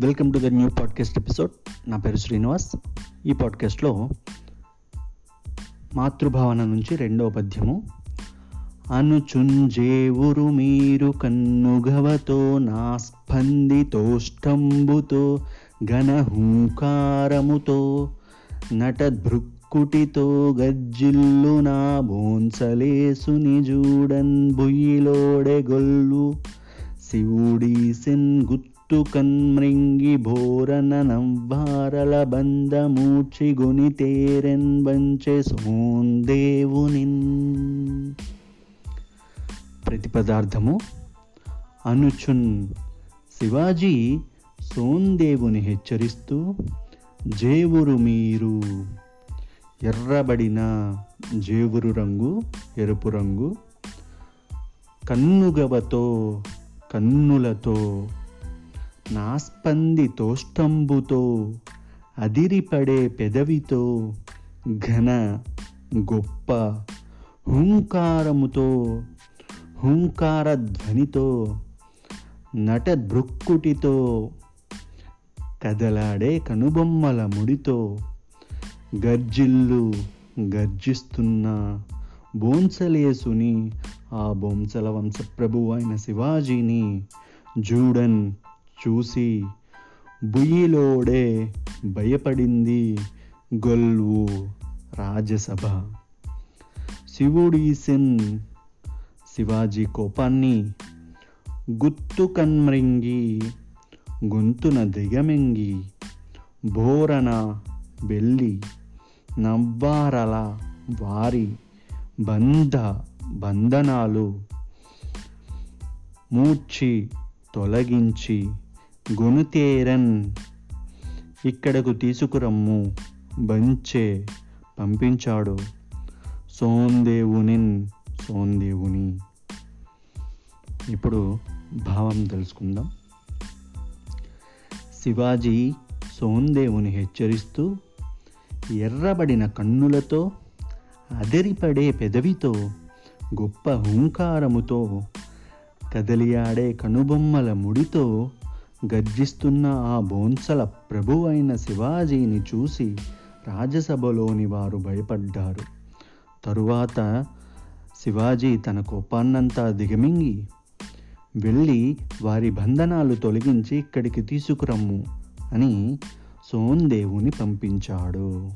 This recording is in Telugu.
Welcome to the new podcast episode. నా పేరు శ్రీనివాస్. ఈ పాడ్కాస్ట్లో మాతృభావన నుంచి రెండవ పద్యము. అనుచుంజేవురు మీరు కన్నుగవతో నా స్పందితోష్టంబుతో ఘనహుంకారముతో నటభృక్కుటితో గజ్జిల్లు నా బోన్సలేసుని జూడన్ బుయ్యిలోడెగొల్లు గొల్లు గుత్ గుత్తు కన్మృంగి భోరన భారల బంధమూర్చి గుని తేరెన్ దేవుని ప్రతి పదార్థము అనుచున్. శివాజీ సోందేవుని హెచ్చరిస్తూ జేవురు మీరు ఎర్రబడిన జేవురు రంగు ఎరుపు రంగు కన్నుగవతో కన్నులతో నాస్పంది తోష్టంబుతో అదిరిపడే పెదవితో ఘన గొప్ప హుంకారముతో హుంకార ధ్వనితో నటదృక్కుటితో కదలాడే కనుబొమ్మల ముడితో గర్జిల్లు గర్జిస్తున్న బోన్సలేసుని ఆ బొంసల వంశప్రభు అయిన శివాజీని జూడన్ చూసి బుయ్యిలోడే భయపడింది గొల్వు రాజ్యసభ శివుడీసెన్ శివాజీ కోపాన్ని గుత్తు కన్మ్రింగి గొంతున దిగమింగి బోరన వెళ్ళి నవ్వారల వారి బంధ బంధనాలు మూర్చి తొలగించి గొనుతేరన్ ఇక్కడకు తీసుకురమ్ము బంచే పంపించాడు. సోందేవునిన్ సోందేవుని. ఇప్పుడు భావం తెలుసుకుందాం. శివాజీ సోందేవుని హెచ్చరిస్తూ ఎర్రబడిన కన్నులతో అదిరిపడే పెదవితో గొప్ప హుంకారముతో కదలియాడే కనుబొమ్మల ముడితో గర్జిస్తున్న ఆ బోన్సల ప్రభు అయిన శివాజీని చూసి రాజ్యసభలోని వారు భయపడ్డారు. తరువాత శివాజీ తన కోపాన్నంతా దిగమింగి వెళ్ళి వారి బంధనాలు తొలగించి ఇక్కడికి తీసుకురమ్ము అని సోన్దేవుని పంపించాడు.